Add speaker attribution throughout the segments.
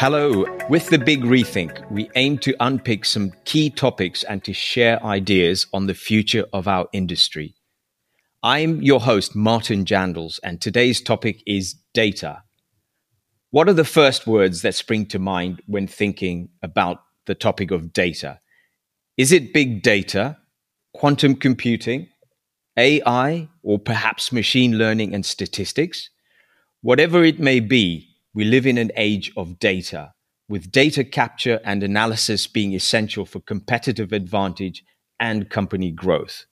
Speaker 1: Hello. With the Big Rethink, we aim to unpick some key topics and to share ideas on the future of our industry. I'm your host, Martin Jandles, and today's topic is data. What are the first words that spring to mind when thinking about the topic of data? Is it big data, quantum computing, AI, or perhaps machine learning and statistics? Whatever it may be, we live in an age of data, with data capture and analysis being essential for competitive advantage and company growth.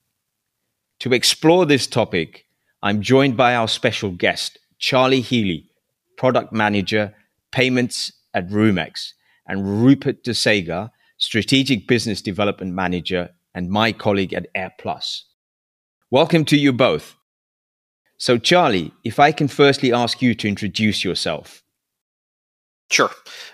Speaker 1: To explore this topic, I'm joined by our special guest, Charlie Healy, Product Manager, Payments at Roomex, and Rupert de Saeger, Strategic Business Development Manager, and my colleague at AirPlus. Welcome to you both. So, Charlie, if I can firstly ask you to introduce yourself.
Speaker 2: Sure.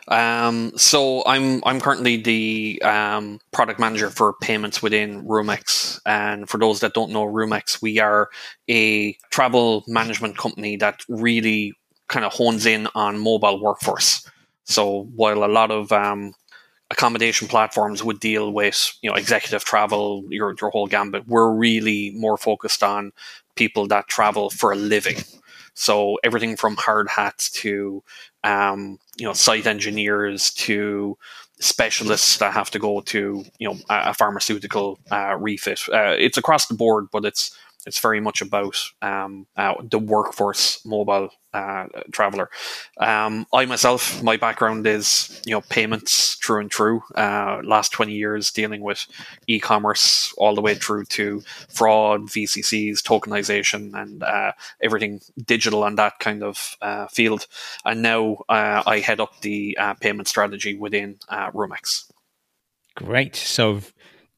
Speaker 2: Um, so I'm I'm currently the um, product manager for payments within Roomex, and for those that don't know Roomex, we are a travel management company that really kind of hones in on mobile workforce. So while a lot of um, accommodation platforms would deal with you know executive travel, your your whole gambit, we're really more focused on people that travel for a living. So everything from hard hats to um, you know site engineers to specialists that have to go to you know a, pharmaceutical uh, refit. Uh, it's across the board, but it's it's very much about um, uh, the workforce mobile uh, traveler. Um, I myself, my background is you know payments true and true. Uh, last twenty years dealing with e-commerce all the way through to fraud, VCCs, tokenization, and uh, everything digital on that kind of uh, field. And now uh, I head up the uh, payment strategy within Roomex.
Speaker 1: Great. So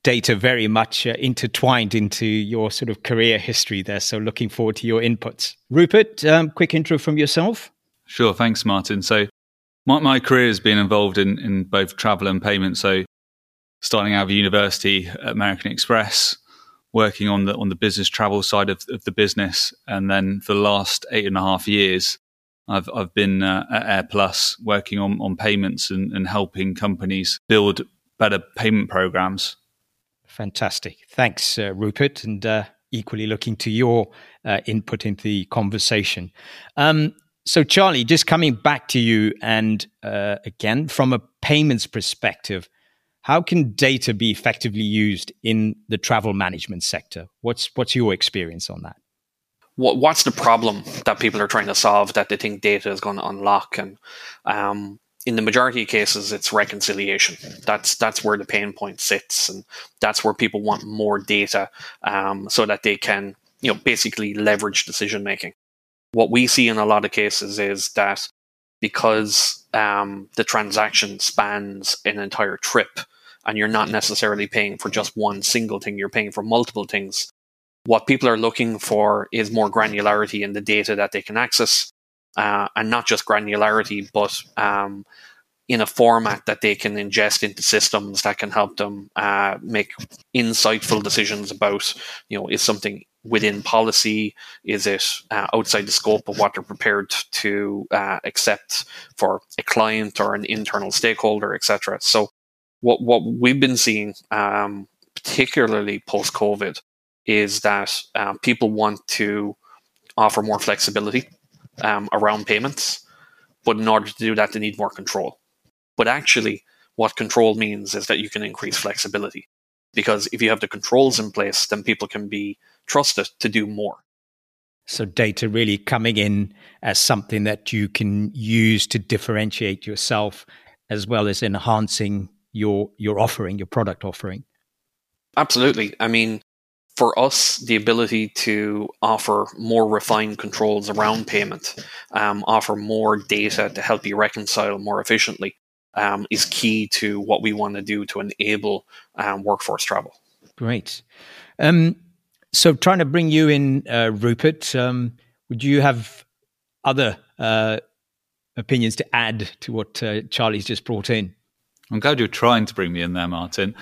Speaker 1: data very much uh, intertwined into your sort of career history there. So looking forward to your inputs. Rupert, um, quick intro from yourself.
Speaker 3: Sure. Thanks, Martin. So my, my career has been involved in, in both travel and payment. So starting out of university at American Express, working on the on the business travel side of, of the business, and then for the last eight and a half years, I've I've been uh, at AirPlus working on on payments and, and helping companies build better payment programs
Speaker 1: Fantastic. Thanks, uh, Rupert, and uh, equally looking to your uh, input into the conversation. Um, so, Charlie, just coming back to you, and uh, again, from a payments perspective, how can data be effectively used in the travel management sector? What's what's your experience on that?
Speaker 2: What, what's the problem that people are trying to solve that they think data is going to unlock? And um, in the majority of cases, it's reconciliation. That's that's where the pain point sits, and that's where people want more data um, so that they can, you know, basically leverage decision making. What we see in a lot of cases is that because um, the transaction spans an entire trip, and you're not necessarily paying for just one single thing, you're paying for multiple things. What people are looking for is more granularity in the data that they can access uh, and not just granularity, but um, in a format that they can ingest into systems that can help them uh, make insightful decisions about, you know, is something within policy? Is it uh, outside the scope of what they're prepared to uh, accept for a client or an internal stakeholder, etc. So, what what we've been seeing, um, particularly post COVID, is that uh, people want to offer more flexibility um, around payments. But in order to do that, they need more control. But actually, what control means is that you can increase flexibility. Because if you have the controls in place, then people can be trusted to do more.
Speaker 1: So, data really coming in as something that you can use to differentiate yourself as well as enhancing your, your offering, your product offering.
Speaker 2: Absolutely. I mean, for us, the ability to offer more refined controls around payment, um, offer more data to help you reconcile more efficiently, um, is key to what we want to do to enable um, workforce travel.
Speaker 1: Great. Um, so, trying to bring you in, uh, Rupert, um, would you have other uh, opinions to add to what uh, Charlie's just brought in?
Speaker 3: I'm glad you're trying to bring me in there, Martin.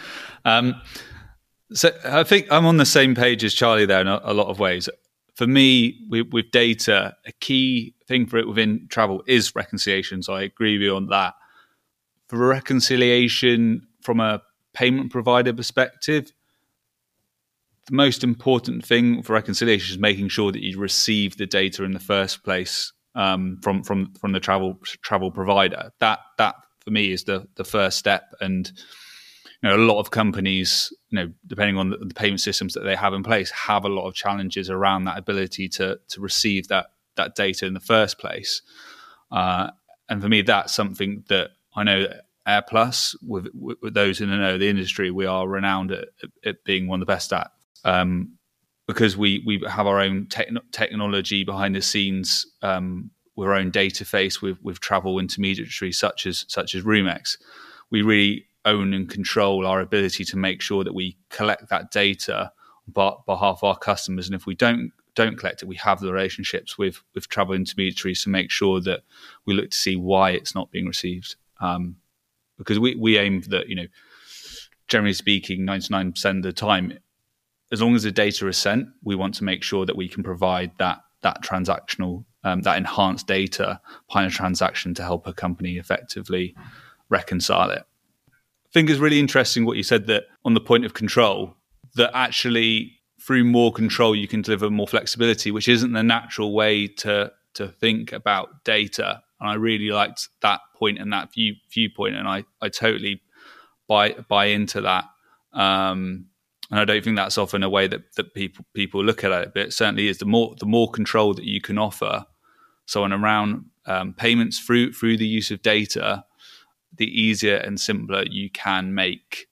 Speaker 3: So I think I'm on the same page as Charlie there in a, a lot of ways. For me, with, with, data, a key thing for it within travel is reconciliation. So I agree with you on that. for reconciliation from a payment provider perspective, the most important thing for reconciliation is making sure that you receive the data in the first place um, from from from the travel travel provider. That that for me is the the first step. And you know, a lot of companies, you know, depending on the, the payment systems that they have in place, have a lot of challenges around that ability to to receive that that data in the first place. Uh, and for me, that's something that I know AirPlus, with, with those in the know the industry, we are renowned at, at being one of the best at. Um, because we we have our own technology behind the scenes, um, our own data face with with travel intermediaries such as such as Roomex. We really own and control our ability to make sure that we collect that data on behalf of our customers, and if we don't don't collect it, we have the relationships with with travel intermediaries to make sure that we look to see why it's not being received. Um, because we we aim that you know, generally speaking, ninety nine percent of the time, as long as the data is sent, we want to make sure that we can provide that that transactional um, that enhanced data behind a transaction to help a company effectively reconcile it. Think it's really interesting what you said that on the point of control that actually through more control you can deliver more flexibility, which isn't the natural way to to think about data. And I really liked that point and that view viewpoint, and I I totally buy buy into that. Um, and I don't think that's often a way that, that people people look at it, but it certainly is the more the more control that you can offer. So on around um, payments through through the use of data, the easier and simpler you can make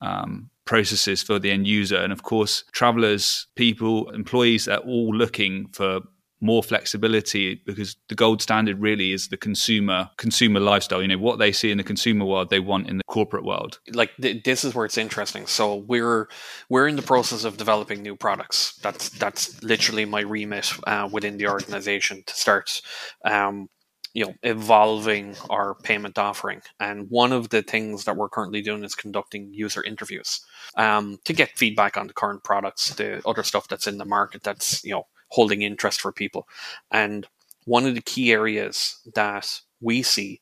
Speaker 3: um, processes for the end user. And of course, travelers, people, employees are all looking for more flexibility because the gold standard really is the consumer consumer lifestyle. You know what they see in the consumer world they want in the corporate world.
Speaker 2: Like th- this is where it's interesting. So we're we're in the process of developing new products. That's that's literally my remit uh, within the organization to start um, you know evolving our payment offering. And one of the things that we're currently doing is conducting user interviews um, to get feedback on the current products the other stuff that's in the market that's you know holding interest for people. And one of the key areas that we see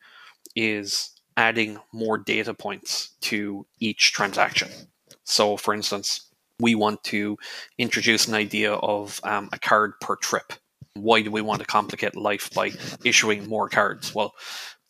Speaker 2: is adding more data points to each transaction. So for instance we want to introduce an idea of um, a card per trip why do we want to complicate life by issuing more cards? Well,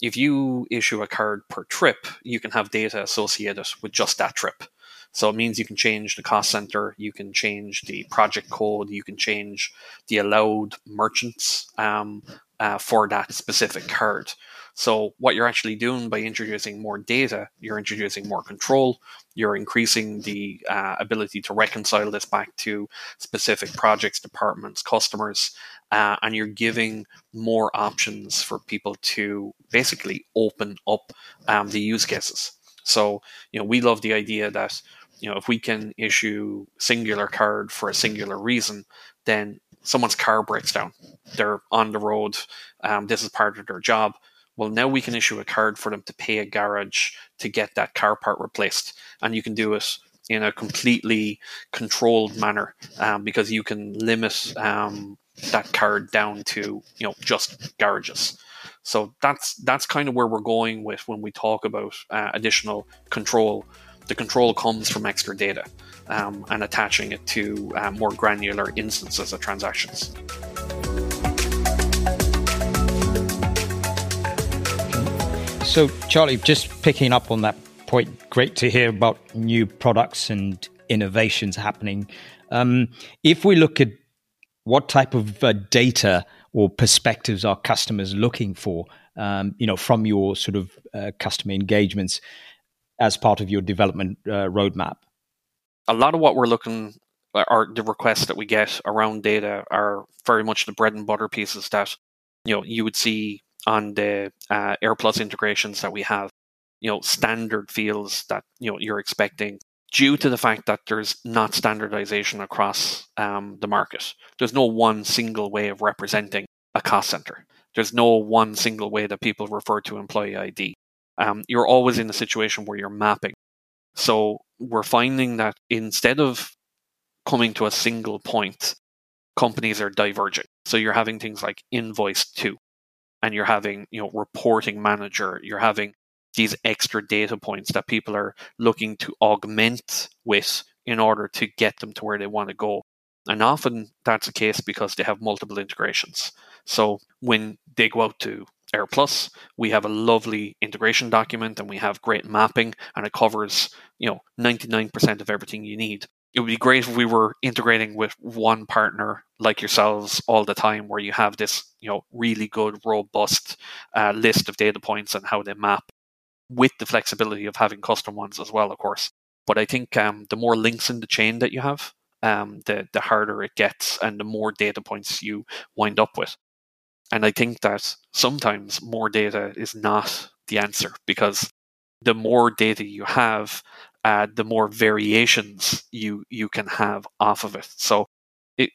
Speaker 2: if you issue a card per trip, you can have data associated with just that trip. So it means you can change the cost center, you can change the project code, you can change the allowed merchants um, uh, for that specific card. So what you're actually doing by introducing more data, you're introducing more control, you're increasing the uh, ability to reconcile this back to specific projects, departments, customers, uh, and you're giving more options for people to basically open up um, the use cases. So, you know, we love the idea that, you know, if we can issue singular card for a singular reason, then someone's car breaks down. They're on the road. Um, this is part of their job. Well, now we can issue a card for them to pay a garage to get that car part replaced. And you can do it in a completely controlled manner um, because you can limit um, that card down to you know just garages. So that's that's kind of where we're going with when we talk about uh, additional control. The control comes from extra data um, and attaching it to uh, more granular instances of transactions.
Speaker 1: So, Charlie, just picking up on that point, great to hear about new products and innovations happening. Um, if we look at what type of uh, data or perspectives are customers looking for um, you know from your sort of uh, customer engagements as part of your development uh, roadmap
Speaker 2: a lot of what we're looking are the requests that we get around data are very much the bread and butter pieces that you know you would see on the uh, airplus integrations that we have you know standard fields that you know you're expecting due to the fact that there's not standardization across um, the market. There's no one single way of representing a cost center. There's no one single way that people refer to employee ID. Um, you're always in a situation where you're mapping. So we're finding that instead of coming to a single point, companies are diverging. So you're having things like invoice to, and you're having you know reporting manager, you're having these extra data points that people are looking to augment with in order to get them to where they want to go. And often that's the case because they have multiple integrations. So when they go out to AirPlus, we have a lovely integration document and we have great mapping and it covers, you know, 99% of everything you need. It would be great if we were integrating with one partner like yourselves all the time where you have this, you know, really good, robust uh, list of data points and how they map with the flexibility of having custom ones as well, of course. But I think um, the more links in the chain that you have, um, the the harder it gets, and the more data points you wind up with. And I think that sometimes more data is not the answer because the more data you have, uh, the more variations you you can have off of it. So it,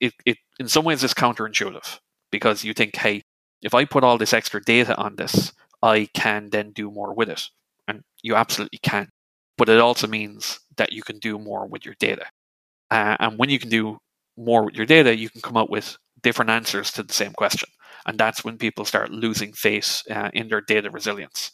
Speaker 2: it it in some ways is counterintuitive because you think, hey, if I put all this extra data on this, I can then do more with it. And you absolutely can. But it also means that you can do more with your data. Uh, and when you can do more with your data, you can come up with different answers to the same question. And that's when people start losing faith uh, in their data resilience.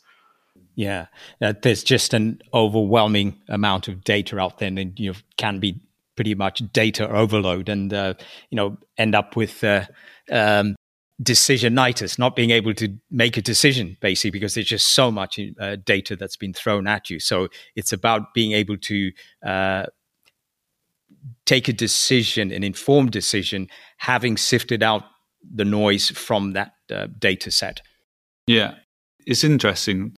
Speaker 1: Yeah, uh, there's just an overwhelming amount of data out there, and you can be pretty much data overload, and uh, you know end up with uh, um, decisionitis, not being able to make a decision, basically, because there's just so much uh, data that's been thrown at you. So it's about being able to uh, take a decision, an informed decision, having sifted out the noise from that uh, data set.
Speaker 3: Yeah, it's interesting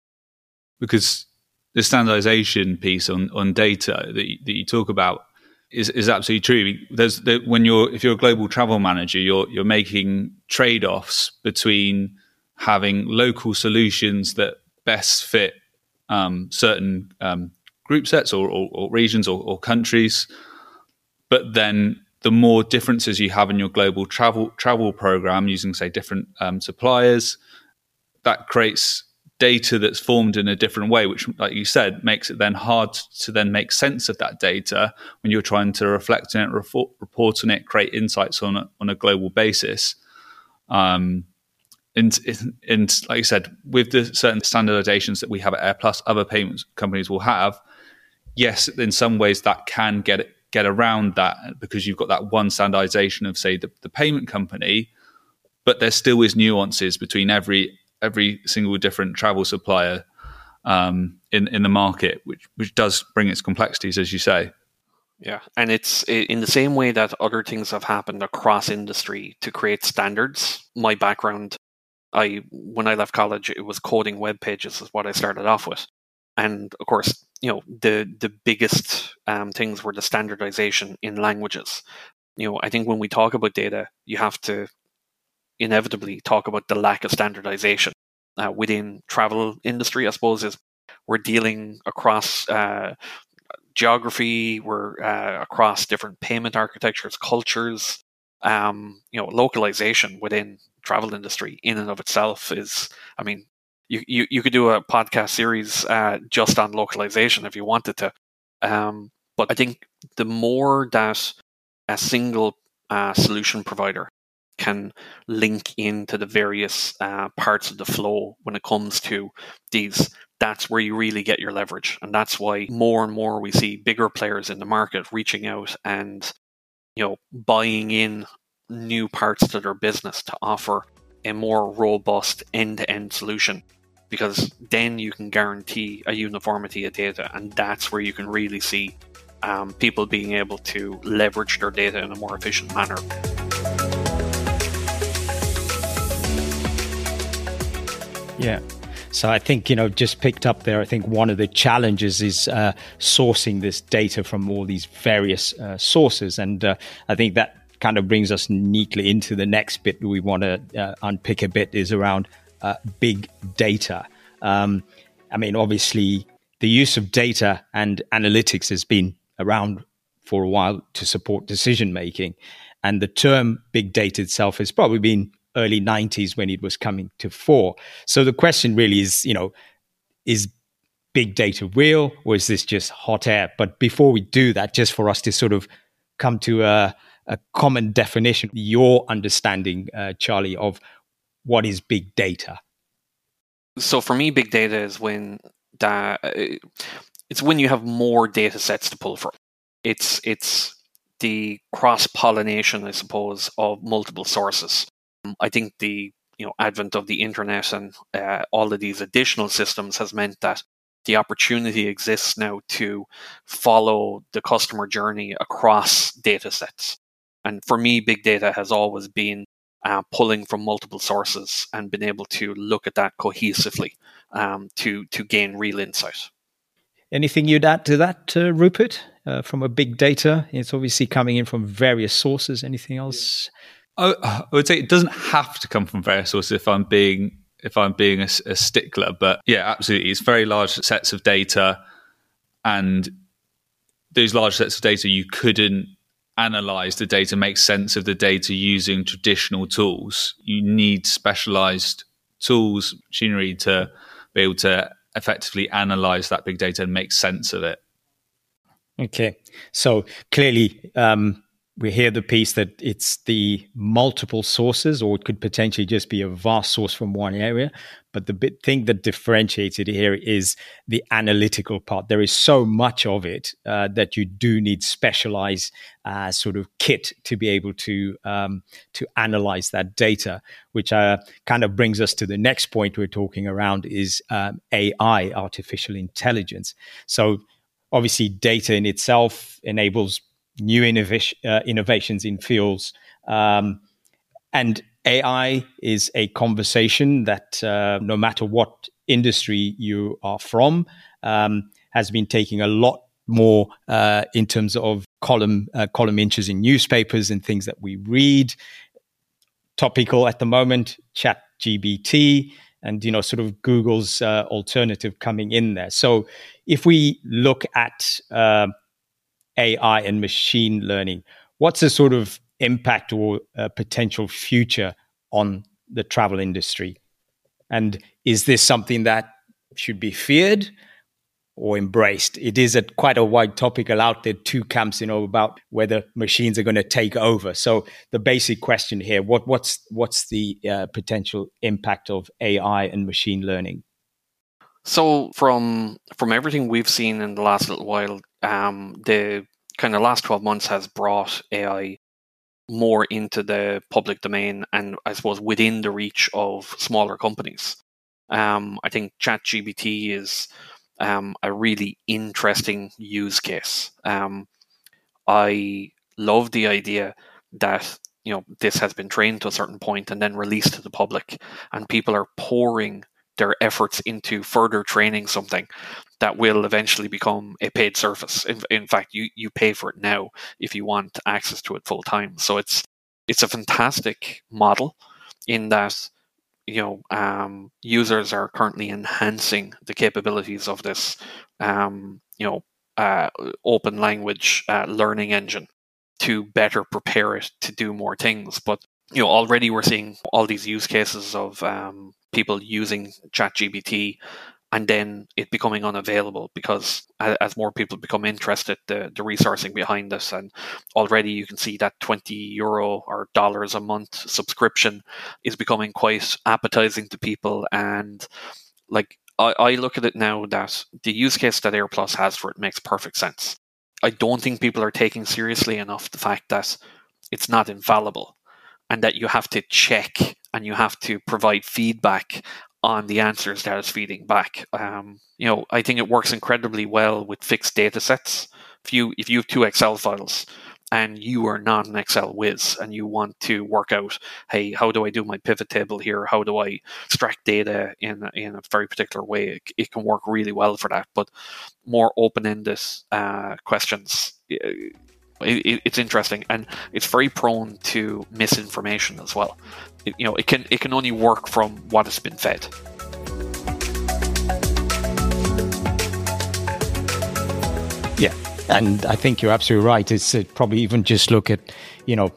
Speaker 3: because the standardization piece on, on data that you, that you talk about is, is absolutely true. There's the, when you're if you're a global travel manager, you're you're making trade offs between having local solutions that best fit um, certain um, group sets or, or, or regions or, or, countries, but then the more differences you have in your global travel travel program using say different um, suppliers, that creates data that's formed in a different way, which, like you said, makes it then hard to then make sense of that data when you're trying to reflect on it, report on it, create insights on it on a global basis. Um, and, and like you said, with the certain standardizations that we have at AirPlus, other payments companies will have. Yes, in some ways that can get get around that because you've got that one standardization of say the, the payment company, but there still is nuances between every every single different travel supplier um, in in the market, which which does bring its complexities, as you say.
Speaker 2: Yeah, and it's in the same way that other things have happened across industry to create standards. My background, I when I left college, it was coding web pages is what I started off with, and of course, you know the the biggest um, things were the standardization in languages. You know, I think when we talk about data, you have to inevitably talk about the lack of standardization uh, within travel industry. I suppose is we're dealing across uh, geography, we're uh, across different payment architectures, cultures. Um, you know, localization within travel industry in and of itself is, I mean, you, you, you could do a podcast series uh, just on localization if you wanted to. Um, but I think the more that a single uh, solution provider can link into the various uh, parts of the flow when it comes to these that's where you really get your leverage and that's why more and more we see bigger players in the market reaching out and you know buying in new parts to their business to offer a more robust end-to-end solution because then you can guarantee a uniformity of data and that's where you can really see um, people being able to leverage their data in a more efficient manner.
Speaker 1: Yeah. So I think you know just picked up there. I think one of the challenges is uh, sourcing this data from all these various uh, sources, and uh, I think that kind of brings us neatly into the next bit we want to uh, unpick a bit is around uh, big data. Um, I mean, obviously, the use of data and analytics has been around for a while to support decision making, and the term big data itself has probably been early 90s when it was coming to fore. So the question really is, you know, is big data real or is this just hot air? But before we do that, just for us to sort of come to a, a common definition, your understanding, uh, Charlie, of what is big data?
Speaker 2: So for me, big data is when that it's when you have more data sets to pull from. It's it's the cross pollination, I suppose, of multiple sources. I think the you know advent of the internet and uh, all of these additional systems has meant that the opportunity exists now to follow the customer journey across data sets. And for me, big data has always been uh, pulling from multiple sources and been able to look at that cohesively um, to to gain real insight.
Speaker 1: Anything you'd add to that, uh, Rupert? Uh, from a big data, it's obviously coming in from various sources. Anything else?
Speaker 3: I, I would say it doesn't have to come from various sources. If I'm being if I'm being a, a stickler, but yeah, absolutely, it's very large sets of data, and those large sets of data you couldn't analyze the data, make sense of the data using traditional tools. You need specialized tools, machinery to be able to effectively analyze that big data and make sense of it.
Speaker 1: Okay. So clearly, um, we hear the piece that it's the multiple sources, or it could potentially just be a vast source from one area. But the bit thing that differentiates it here is the analytical part. There is so much of it uh, that you do need specialized uh, sort of kit to be able to um, to analyze that data, which uh, kind of brings us to the next point we're talking around is um, AI, artificial intelligence. So obviously, data in itself enables new innovation, uh, innovations in fields. Um, and AI is a conversation that, uh, no matter what industry you are from, um, has been taking a lot more uh, in terms of column uh, column inches in newspapers and things that we read. Topical at the moment, Chat GBT, and you know, sort of Google's uh, alternative coming in there. So, if we look at uh, AI and machine learning. What's the sort of impact or uh, potential future on the travel industry? And is this something that should be feared or embraced? It is a quite a wide topical out there, two camps, you know, about whether machines are going to take over. So the basic question here: what what's what's the uh, potential impact of AI and machine learning?
Speaker 2: So from from everything we've seen in the last little while, um, the kind of last 12 months has brought AI more into the public domain and I suppose within the reach of smaller companies. Um, I think ChatGPT is um, a really interesting use case. Um, I love the idea that you know this has been trained to a certain point and then released to the public, and people are pouring their efforts into further training something that will eventually become a paid service. In, in fact, you, you pay for it now if you want access to it full time. So it's it's a fantastic model in that you know um, users are currently enhancing the capabilities of this um, you know uh, open language uh, learning engine to better prepare it to do more things. But you know already we're seeing all these use cases of um, people using ChatGPT and then it becoming unavailable because as more people become interested, the, the resourcing behind this, and already you can see that 20 euro or dollars a month subscription is becoming quite appetizing to people. And like, I, I look at it now that the use case that AirPlus has for it makes perfect sense. I don't think people are taking seriously enough the fact that it's not infallible and that you have to check and you have to provide feedback on the answers that it's feeding back. Um, you know, I think it works incredibly well with fixed data sets. If you if you have two Excel files and you are not an Excel whiz and you want to work out, hey, how do I do my pivot table here? How do I extract data in in a very particular way? It, it can work really well for that. But more open ended uh, questions. It, it's interesting and it's very prone to misinformation as well it, you know, it can it can only work from what has been fed.
Speaker 1: Yeah, and I think you're absolutely right. It's uh, probably even just look at, you know,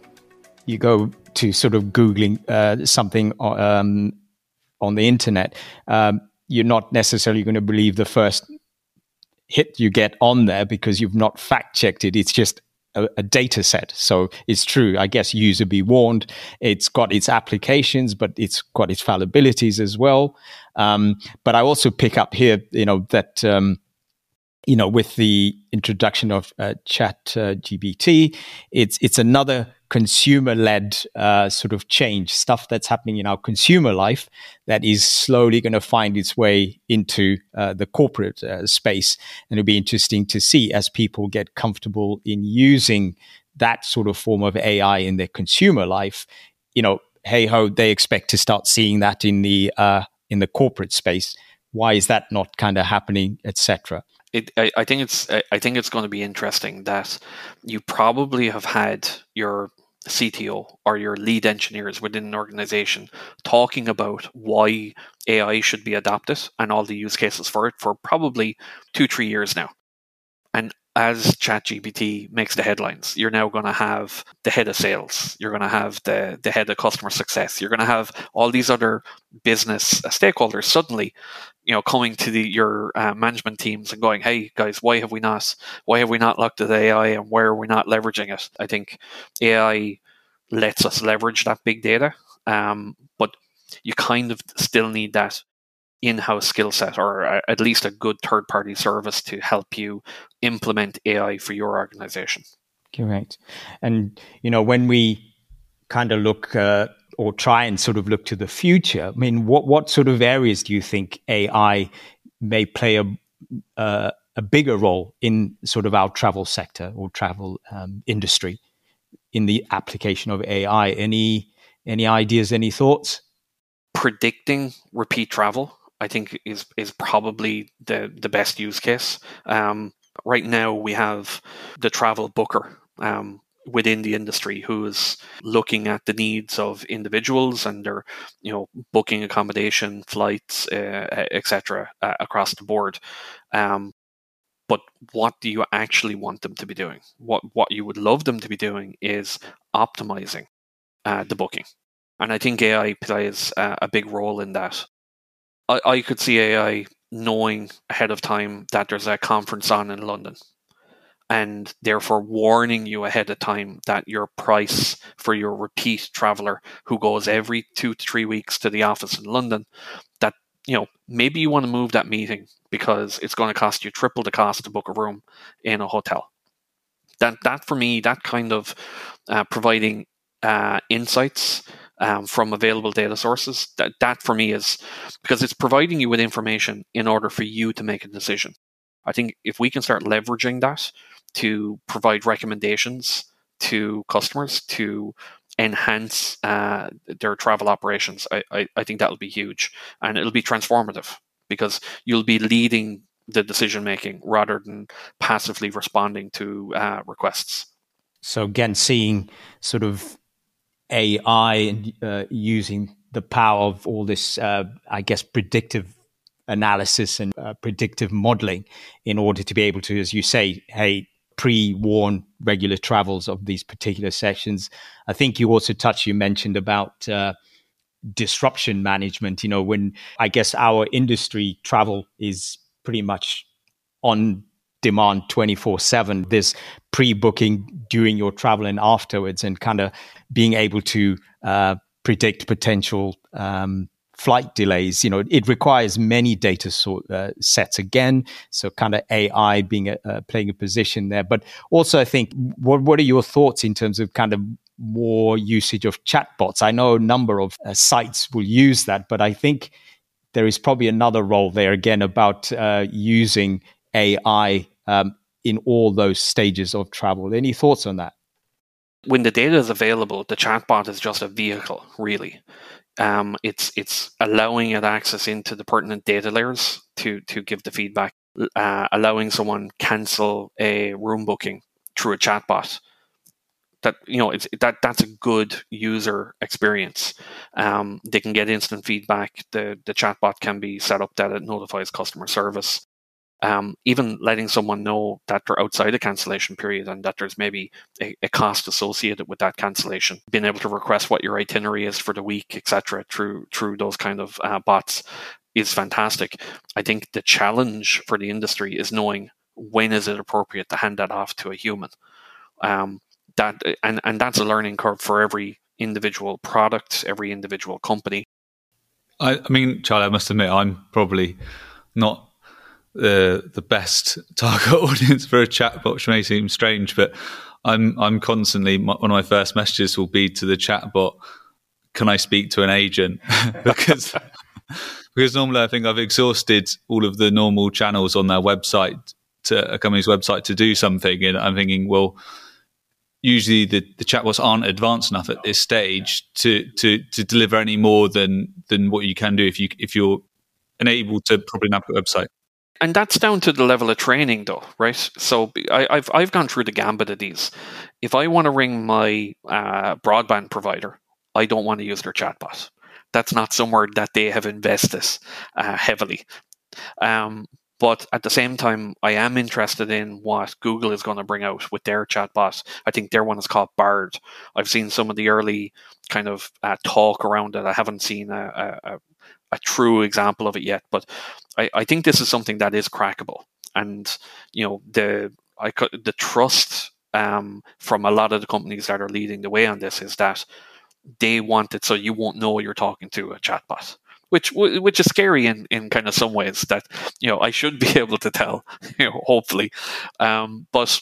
Speaker 1: you go to sort of googling uh, something um, on the internet. Um, you're not necessarily going to believe the first hit you get on there because you've not fact checked it. It's just a, a, data set. So it's true. I guess user be warned. It's got its applications, but it's got its fallibilities as well. Um, but I also pick up here, you know, that um, you know, with the introduction of uh, Chat uh, GPT, it's it's another consumer-led uh, sort of change, stuff that's happening in our consumer life that is slowly going to find its way into uh, the corporate uh, space, and it'll be interesting to see as people get comfortable in using that sort of form of AI in their consumer life. You know, hey ho, they expect to start seeing that in the uh, in the corporate space. Why is that not kind of happening, etc
Speaker 2: it, I, I think it's I think it's going to be interesting that you probably have had your CTO or your lead engineers within an organization talking about why AI should be adopted and all the use cases for it for probably two, three years now. And as ChatGPT makes the headlines, you're now going to have the head of sales, you're going to have the, the head of customer success, you're going to have all these other business stakeholders suddenly you know coming to the your uh, management teams and going hey guys why have we not why have we not looked at ai and where are we not leveraging it? I think ai lets us leverage that big data um, but you kind of still need that in-house skill set or at least a good third-party service to help you implement ai for your organization
Speaker 1: correct and you know when we kind of look uh, or try and sort of look to the future, I mean, what what sort of areas do you think AI may play a uh, a bigger role in sort of our travel sector or travel um, industry in the application of AI? Any any ideas? Any thoughts?
Speaker 2: Predicting repeat travel, I think, is is probably the the best use case. Um, right now, we have the travel booker. Um, within the industry who is looking at the needs of individuals and they're you know booking accommodation flights uh, etc uh, across the board um, but what do you actually want them to be doing what what you would love them to be doing is optimizing uh, the booking and i think ai plays a big role in that I, I could see ai knowing ahead of time that there's a conference on in london and therefore warning you ahead of time that your price for your repeat traveler who goes every two to three weeks to the office in London, that you know maybe you want to move that meeting because it's going to cost you triple the cost to book a room in a hotel. That that for me, that kind of uh, providing uh, insights um, from available data sources, that that for me is because it's providing you with information in order for you to make a decision. I think if we can start leveraging that to provide recommendations to customers to enhance uh, their travel operations, I, I, I think that'll be huge and it'll be transformative because you'll be leading the decision making rather than passively responding to uh, requests.
Speaker 1: So again, seeing sort of AI and uh, using the power of all this, uh, I guess, predictive analysis and uh, predictive modeling in order to be able to, as you say, hey, pre-warn regular travels of these particular sessions. I think you also touched, you mentioned about uh, disruption management. You know, when I guess our industry travel is pretty much on demand 24 7 this pre-booking during your travel and afterwards and kind of being able to uh, predict potential um, flight delays, you know, it requires many data uh, sets again. So kind of AI being a, uh, playing a position there. But also, I think, what what are your thoughts in terms of kind of more usage of chatbots? I know a number of uh, sites will use that, but I think there is probably another role there again about uh, using AI um, in all those stages of travel. Any thoughts on that?
Speaker 2: When the data is available, the chatbot is just a vehicle, really um, it's it's allowing it access into the pertinent data layers to to give the feedback, uh, allowing someone cancel a room booking through a chatbot. That you know, it's that that's a good user experience. Um, they can get instant feedback. The the chatbot can be set up that it notifies customer service um, even letting someone know that they're outside a cancellation period and that there's maybe a, a, cost associated with that cancellation, being able to request what your itinerary is for the week, etc., through through those kind of uh, bots is fantastic. I think the challenge for the industry is knowing when is it appropriate to hand that off to a human. Um, that and and that's a learning curve for every individual product, every individual company.
Speaker 3: I, I mean, Charlie, I must admit, I'm probably not the the best target audience for a chatbot, which may seem strange, but I'm I'm constantly one of my first messages will be to the chatbot. Can I speak to an agent? because because normally I think I've exhausted all of the normal channels on their website to a company's website to do something, and I'm thinking, well, usually the, the chatbots aren't advanced enough at this stage to to to deliver any more than than what you can do if you if you're unable to probably navigate a website.
Speaker 2: And that's down to the level of training, though, right? So I, have I've gone through the gambit of these. If I want to ring my uh, broadband provider, I don't want to use their chatbot. That's not somewhere that they have invested uh, heavily. Um, but at the same time, I am interested in what Google is going to bring out with their chatbot. I think their one is called Bard. I've seen some of the early kind of uh, talk around it. I haven't seen a, a, a, true example of it yet, but I, I think this is something that is crackable. And you know the I the trust um, from a lot of the companies that are leading the way on this is that they want it so you won't know you're talking to a chatbot which which is scary in, in kind of some ways that you know I should be able to tell, you know, hopefully. Um, but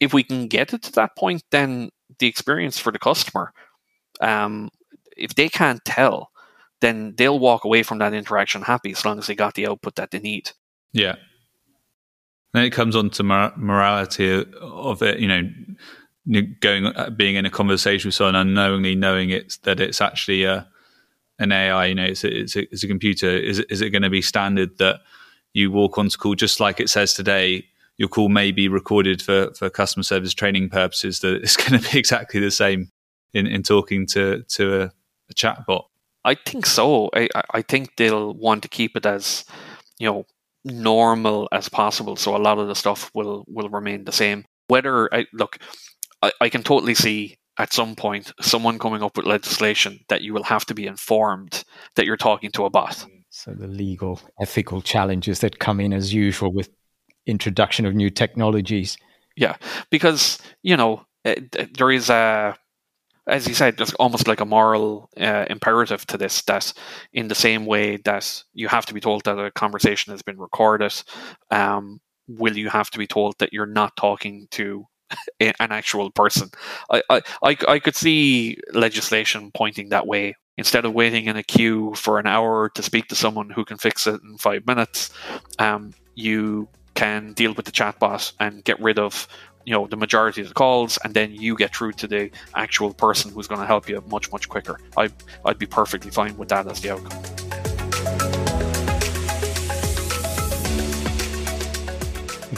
Speaker 2: if we can get it to that point, then the experience for the customer, um, if they can't tell, then they'll walk away from that interaction happy as long as they got the output that they need.
Speaker 3: Yeah. Then it comes on to morality of it, you know, going uh, being in a conversation with someone unknowingly knowing it's that it's actually a an AI, you know, it's a, it's a, it's a computer. Is it, is it going to be standard that you walk onto call just like it says today? Your call may be recorded for, for customer service training purposes. That it's going to be exactly the same in, in talking to to a, a chatbot.
Speaker 2: I think so. I, I think they'll want to keep it as you know normal as possible. So a lot of the stuff will will remain the same. Whether I look, I, I can totally see at some point someone coming up with legislation that you will have to be informed that you're talking to a bot.
Speaker 1: So the legal, ethical challenges that come in as usual with introduction of new technologies.
Speaker 2: Yeah, because you know eh, there is a, as you said, there's almost like a moral uh, imperative to this. That in the same way that you have to be told that a conversation has been recorded, um, will you have to be told that you're not talking to an actual person. I, I, I, could see legislation pointing that way. Instead of waiting in a queue for an hour to speak to someone who can fix it in five minutes, um, you can deal with the chatbot and get rid of you know the majority of the calls and then you get through to the actual person who's going to help you much much quicker. I, i'd be perfectly fine with that as the outcome.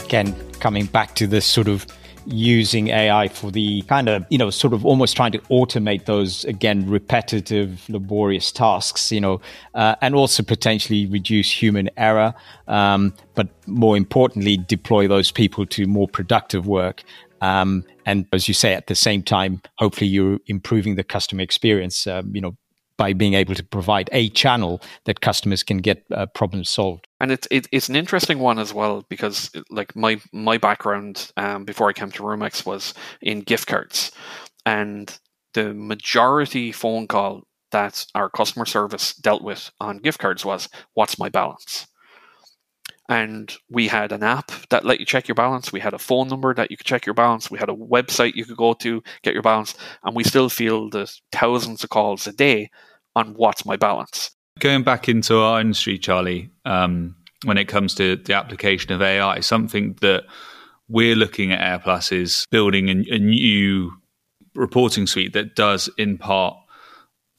Speaker 1: Again coming back to this sort of using AI for the kind of, you know, sort of almost trying to automate those, again, repetitive, laborious tasks, you know, uh, and also potentially reduce human error. Um, but more importantly, deploy those people to more productive work. Um, and as you say, at the same time, hopefully you're improving the customer experience, um, you know, by being able to provide a channel that customers can get uh, problems solved.
Speaker 2: And it's it, it's an interesting one as well because like my my background um, before I came to Roomex was in gift cards, and the majority phone call that our customer service dealt with on gift cards was what's my balance and we had an app that let you check your balance. We had a phone number that you could check your balance. We had a website you could go to get your balance, and we still feel the thousands of calls a day on what's my balance.
Speaker 3: Going back into our industry, Charlie, um, when it comes to the application of AI, something that we're looking at AirPlus is building a, a new reporting suite that does, in part,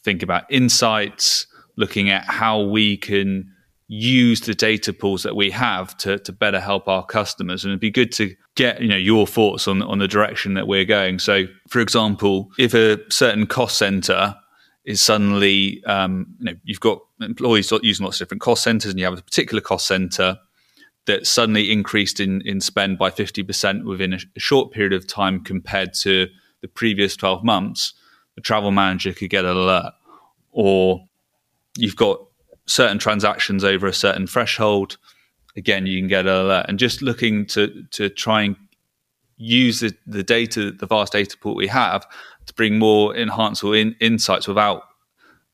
Speaker 3: think about insights, looking at how we can use the data pools that we have to, to better help our customers. And it'd be good to get you know your thoughts on on the direction that we're going. So, for example, if a certain cost center is suddenly um, you know you've got employees using lots of different cost centers, and you have a particular cost center that suddenly increased in in spend by fifty percent within a, a short period of time compared to the previous twelve months. The travel manager could get an alert, or you've got certain transactions over a certain threshold, again, you can get an alert. And just looking to to try and use the, the data, the vast data pool we have, to bring more enhanced in, insights without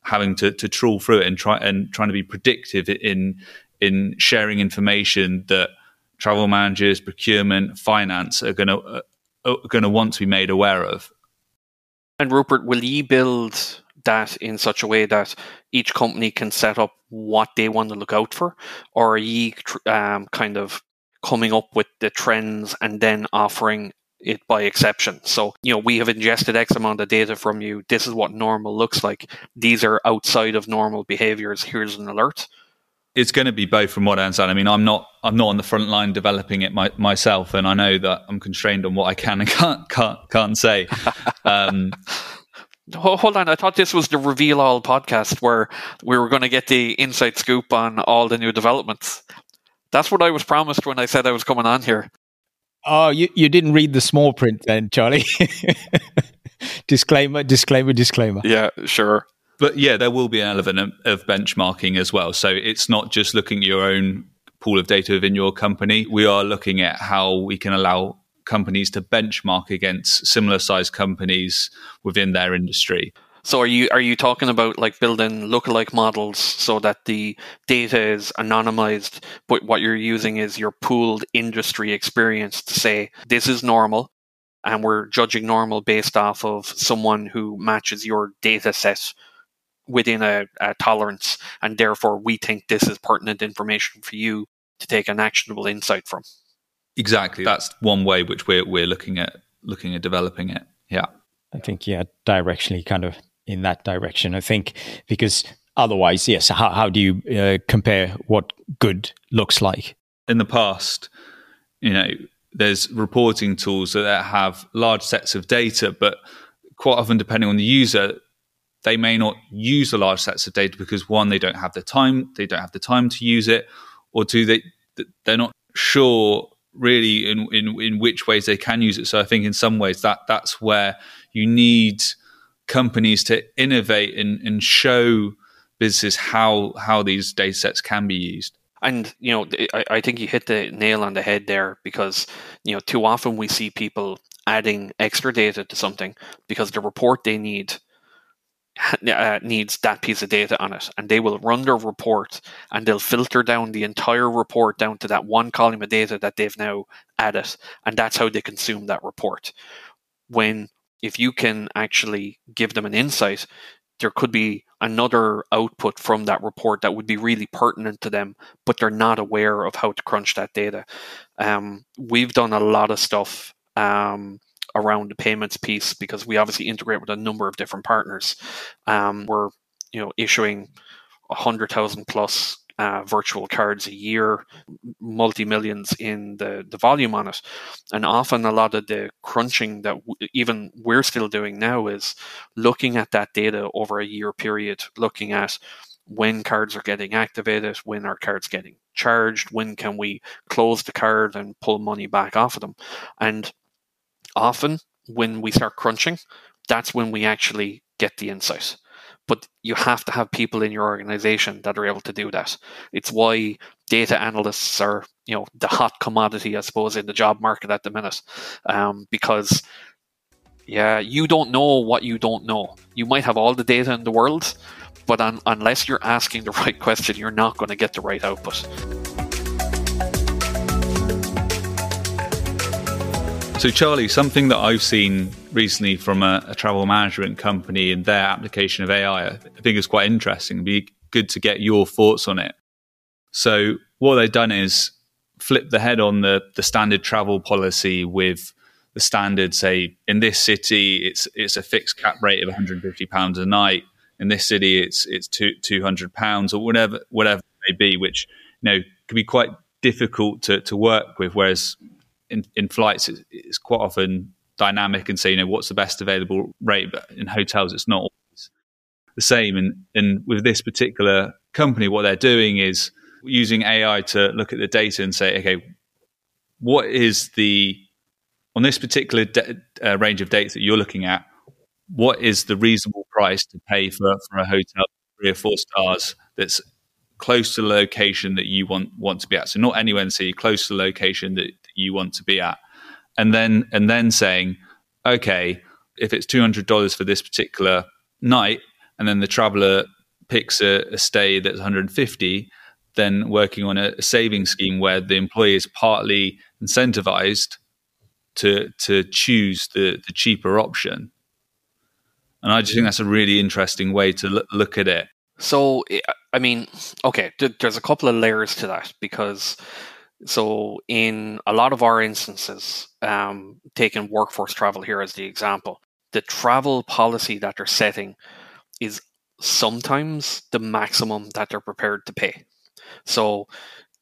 Speaker 3: having to, to trawl through it and try and trying to be predictive in in sharing information that travel managers, procurement, finance are going to uh, are going to want to be made aware of.
Speaker 2: And Rupert, will you build that in such a way that each company can set up what they want to look out for, or are you um, kind of coming up with the trends and then offering it by exception. So, you know, we have ingested X amount of data from you. This is what normal looks like. These are outside of normal behaviors. Here's an alert.
Speaker 3: It's going to be both from what I understand. I mean, I'm not I'm not on the front line developing it my, myself, and I know that I'm constrained on what I can and can't can't, can't say. Um,
Speaker 2: Hold on, I thought this was the Reveal All podcast where we were going to get the inside scoop on all the new developments. That's what I was promised when I said I was coming on here.
Speaker 1: Oh, you, you didn't read the small print then, Charlie. disclaimer, disclaimer, disclaimer.
Speaker 2: Yeah, sure.
Speaker 3: But yeah, there will be an element of benchmarking as well. So it's not just looking at your own pool of data within your company. We are looking at how we can allow companies to benchmark against similar sized companies within their industry.
Speaker 2: So are you are you talking about like building lookalike models so that the data is anonymized, but what you're using is your pooled industry experience to say this is normal, and we're judging normal based off of someone who matches your data set within a, a tolerance, and therefore we think this is pertinent information for you to take an actionable insight from.
Speaker 3: Exactly. That's one way which we're we're looking at looking at developing it. Yeah.
Speaker 1: I think yeah, directionally kind of in that direction. I think because otherwise, yes, how, how do you uh, compare what good looks like?
Speaker 3: In the past, you know, there's reporting tools that have large sets of data, but quite often, depending on the user, they may not use the large sets of data because one, they don't have the time, they don't have the time to use it, or two, they they're not sure really in, in in which ways they can use it. So I think in some ways that that's where you need companies to innovate and, and show businesses how how these data sets can be used.
Speaker 2: And you know, I, I think you hit the nail on the head there because you know too often we see people adding extra data to something because the report they need uh, needs that piece of data on it, and they will run their report and they'll filter down the entire report down to that one column of data that they've now added, and that's how they consume that report. When if you can actually give them an insight, there could be another output from that report that would be really pertinent to them, but they're not aware of how to crunch that data. Um, we've done a lot of stuff um, around the payments piece because we obviously integrate with a number of different partners. Um, we're you know issuing hundred thousand plus uh, virtual cards a year, multi millions in the, the volume on it. And often a lot of the crunching that w- even we're still doing now is looking at that data over a year period, looking at when cards are getting activated, when are cards getting charged, when can we close the card and pull money back off of them. And often when we start crunching, that's when we actually get the insight but you have to have people in your organization that are able to do that. It's why data analysts are, you know, the hot commodity, I suppose, in the job market at the minute, um, because yeah, you don't know what you don't know. You might have all the data in the world, but un- unless you're asking the right question, you're not going to get the right output.
Speaker 3: So, Charlie, something that I've seen recently from a, a, travel management company and their application of AI, I think is quite interesting. It'd be good to get your thoughts on it. So, what they've done is flip the head on the, the standard travel policy with the standard, say, in this city, it's it's a fixed cap rate of 150 pounds a night. In this city, it's it's two, 200 pounds or whatever whatever it may be, which you know can be quite difficult to, to work with. Whereas in, in flights, it's, it's, quite often dynamic and say, you know, what's the best available rate. But in hotels, it's not always the same. And, and with this particular company, what they're doing is using AI to look at the data and say, okay, what is the, on this particular de- uh, range of dates that you're looking at, what is the reasonable price to pay for, for a hotel three or four stars that's close to the location that you want want to be at. So not anywhere in the city, close to the location that you want to be at. And then and then saying, okay, if it's two hundred dollars for this particular night, and then the traveler picks a, a stay that's one hundred and fifty, then working on a, a saving scheme where the employee is partly incentivized to to choose the the cheaper option. And I just think that's a really interesting way to look, look at it.
Speaker 2: So, I mean, okay, there's a couple of layers to that because so, in a lot of our instances, um, taking workforce travel here as the example, the travel policy that they're setting is sometimes the maximum that they're prepared to pay. So,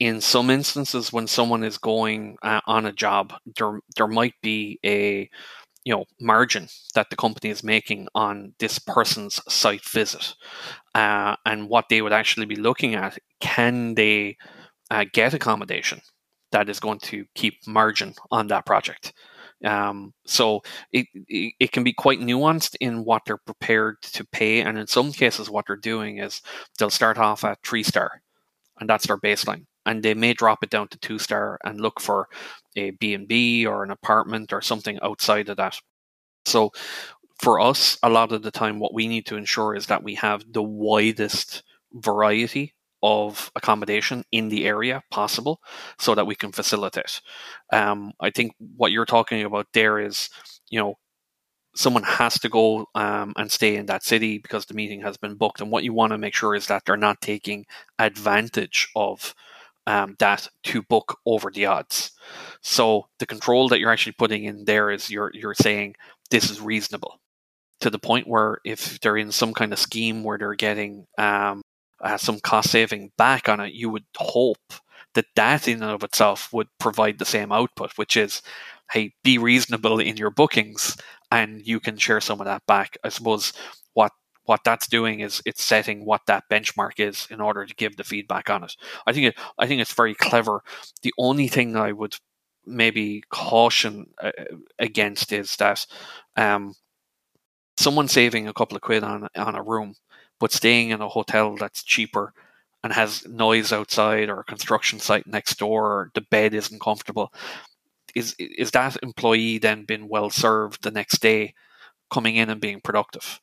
Speaker 2: in some instances, when someone is going uh, on a job, there there might be a you know margin that the company is making on this person's site visit, uh, and what they would actually be looking at: can they uh, get accommodation that is going to keep margin on that project. Um, so it, it, it can be quite nuanced in what they're prepared to pay, and in some cases, what they're doing is they'll start off at three star, and that's their baseline, and they may drop it down to two star and look for a B and B or an apartment or something outside of that. So for us, a lot of the time, what we need to ensure is that we have the widest variety of accommodation in the area possible so that we can facilitate. Um, I think what you're talking about there is, you know, someone has to go um, and stay in that city because the meeting has been booked. And what you want to make sure is that they're not taking advantage of um, that to book over the odds. So the control that you're actually putting in there is you're you're saying this is reasonable to the point where if they're in some kind of scheme where they're getting um, uh, some cost saving back on it, you would hope that that in and of itself would provide the same output, which is, hey, be reasonable in your bookings, and you can share some of that back. I suppose what what that's doing is it's setting what that benchmark is in order to give the feedback on it. I think it, I think it's very clever. The only thing I would maybe caution uh, against is that um, someone saving a couple of quid on on a room, but staying in a hotel that's cheaper and has noise outside or a construction site next door, or the bed isn't comfortable. Is is that employee then been well served the next day, coming in and being productive?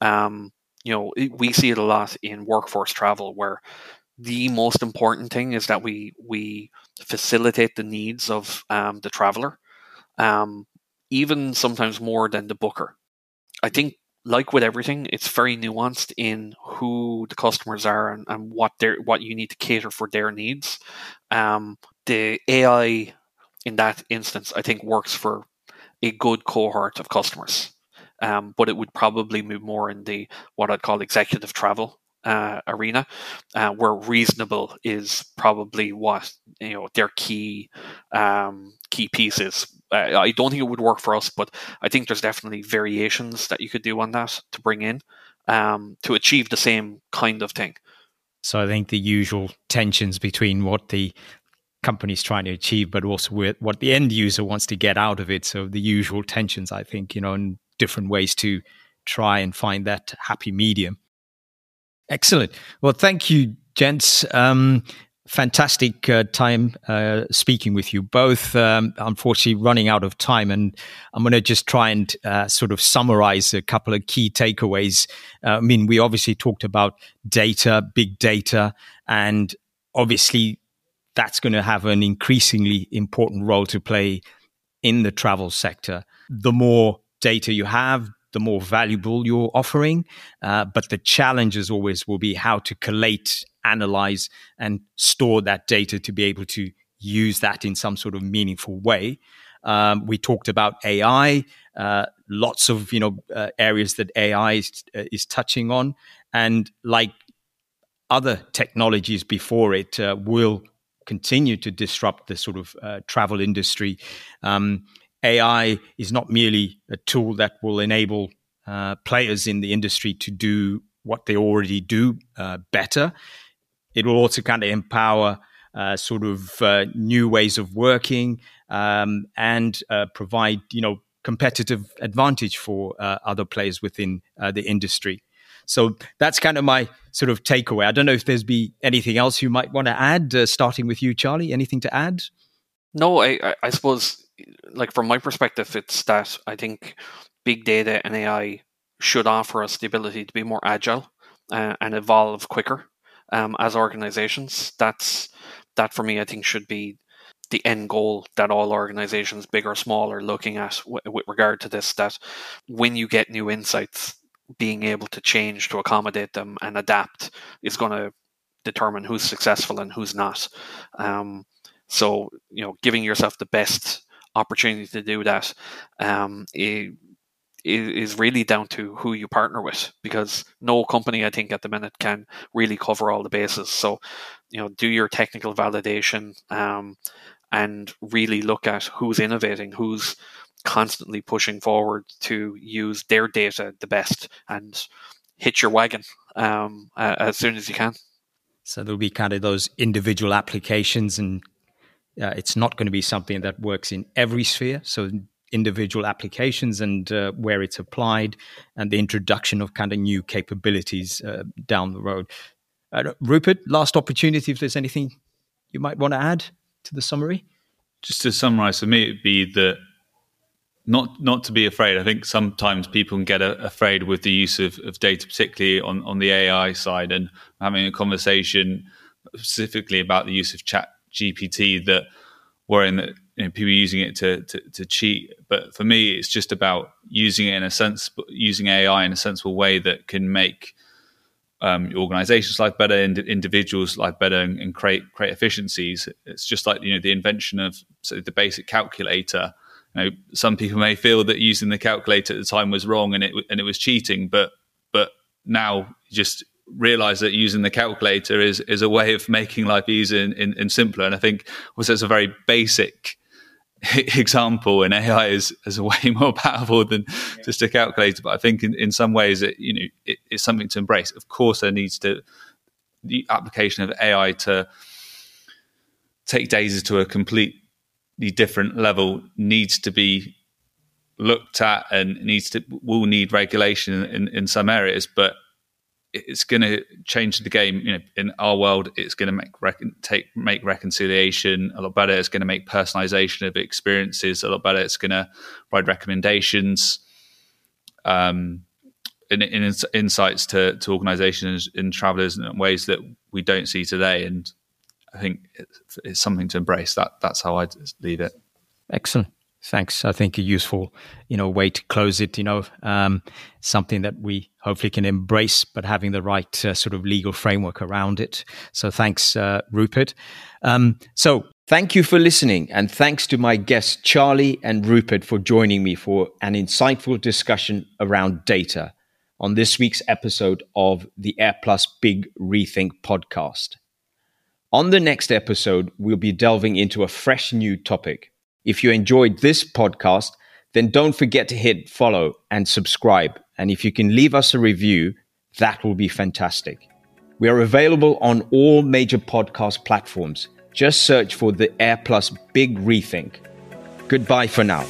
Speaker 2: Um, you know, we see it a lot in workforce travel where the most important thing is that we we facilitate the needs of um, the traveler, um, even sometimes more than the booker. I think, like with everything, it's very nuanced in who the customers are and, and what they what you need to cater for their needs. Um, the AI in that instance, I think, works for a good cohort of customers. Um, but it would probably move more in the what I'd call executive travel uh, arena, uh, where reasonable is probably what you know their key um, key pieces. Uh, I don't think it would work for us, but I think there's definitely variations that you could do on that to bring in um, to achieve the same kind of thing.
Speaker 1: So I think the usual tensions between what the company's trying to achieve, but also what the end user wants to get out of it. So the usual tensions, I think, you know, and different ways to try and find that happy medium. Excellent. Well, thank you, gents. Um, fantastic uh, time uh, speaking with you both. Um, unfortunately, running out of time, and I'm going to just try and uh, sort of summarize a couple of key takeaways. Uh, I mean, we obviously talked about data, big data, and obviously that's going to have an increasingly important role to play in the travel sector. The more data you have, the more valuable you're offering. Uh, but the challenge, as always, will be how to collate, analyze, and store that data to be able to use that in some sort of meaningful way. Um, we talked about AI, uh, lots of you know uh, areas that AI is, uh, is, touching on, and like other technologies before it, uh, will continue to disrupt the sort of uh, travel industry. Um, AI is not merely a tool that will enable uh, players in the industry to do what they already do uh, better. It will also kind of empower uh, sort of uh, new ways of working um, and uh, provide, you know, competitive advantage for uh, other players within the industry. So that's kind of my sort of takeaway. I don't know if there's be anything else you might want to add, starting with you, Charlie. Anything to add?
Speaker 2: No, I, I suppose like from my perspective, it's that I think big data and AI should offer us the ability to be more agile uh, and evolve quicker um, as organizations. That's that for me, I think, should be the end goal that all organizations, big or small, are looking at w- with regard to this. That when you get new insights, being able to change to accommodate them and adapt is going to determine who's successful and who's not. Um, so, you know, giving yourself the best opportunity to do that um, is really down to who you partner with because no company I think at the minute can really cover all the bases. So, you know, do your technical validation um, and really look at who's innovating, who's constantly pushing forward to use their data the best and hit your wagon um, as soon as you can.
Speaker 1: So there'll be kind of those individual applications, and uh, it's not going to be something that works in every sphere. So individual applications and uh, where it's applied, and the introduction of kind of new capabilities uh, down the road. Uh, Rupert, last opportunity. If there's anything you might want to add to the summary,
Speaker 3: just to summarize for me, it'd be that not not to be afraid. I think sometimes people can get a, afraid with the use of, of data, particularly on, on the AI side, and having a conversation specifically about the use of Chat GPT that worrying that you know, people using it to, to, to cheat. But for me, it's just about using it in a sense, using AI in a sensible way that can make um, organizations life better, ind- individuals life better, and, and, create create efficiencies. It's just like you know the invention of so the basic calculator you know, some people may feel that using the calculator at the time was wrong and it and it was cheating, but but now just realize that using the calculator is is a way of making life easier and, and, and simpler. And I think also it's a very basic example and AI is, is way more powerful than yeah. just a calculator. But I think in, in some ways it, you know, it, it's something to embrace. Of course, there needs to the application of AI to take data to a completely different level needs to be looked at and needs to will need regulation in, in some areas, but it's going to change the game. You know, in our world, it's going to make recon, take make reconciliation a lot better. It's going to make personalization of experiences a lot better. It's going to provide recommendations, um, in, in insights to to organizations and travelers in ways that we don't see today. And I think it's, it's something to embrace. That that's how I'd leave it.
Speaker 1: Excellent. Thanks. I think a useful, you know, way to close it. You know, um, something that we hopefully can embrace, but having the right uh, sort of legal framework around it. So thanks, uh, Rupert. Um, so thank you for listening, and thanks to my guests Charlie and Rupert for joining me for an insightful discussion around data on this week's episode of the AirPlus Big Rethink podcast. On the next episode, we'll be delving into a fresh new topic. If you enjoyed this podcast, then don't forget to hit follow and subscribe. And if you can leave us a review, that will be fantastic. We are available on all major podcast platforms. Just search for the AirPlus Big Rethink. Goodbye for now.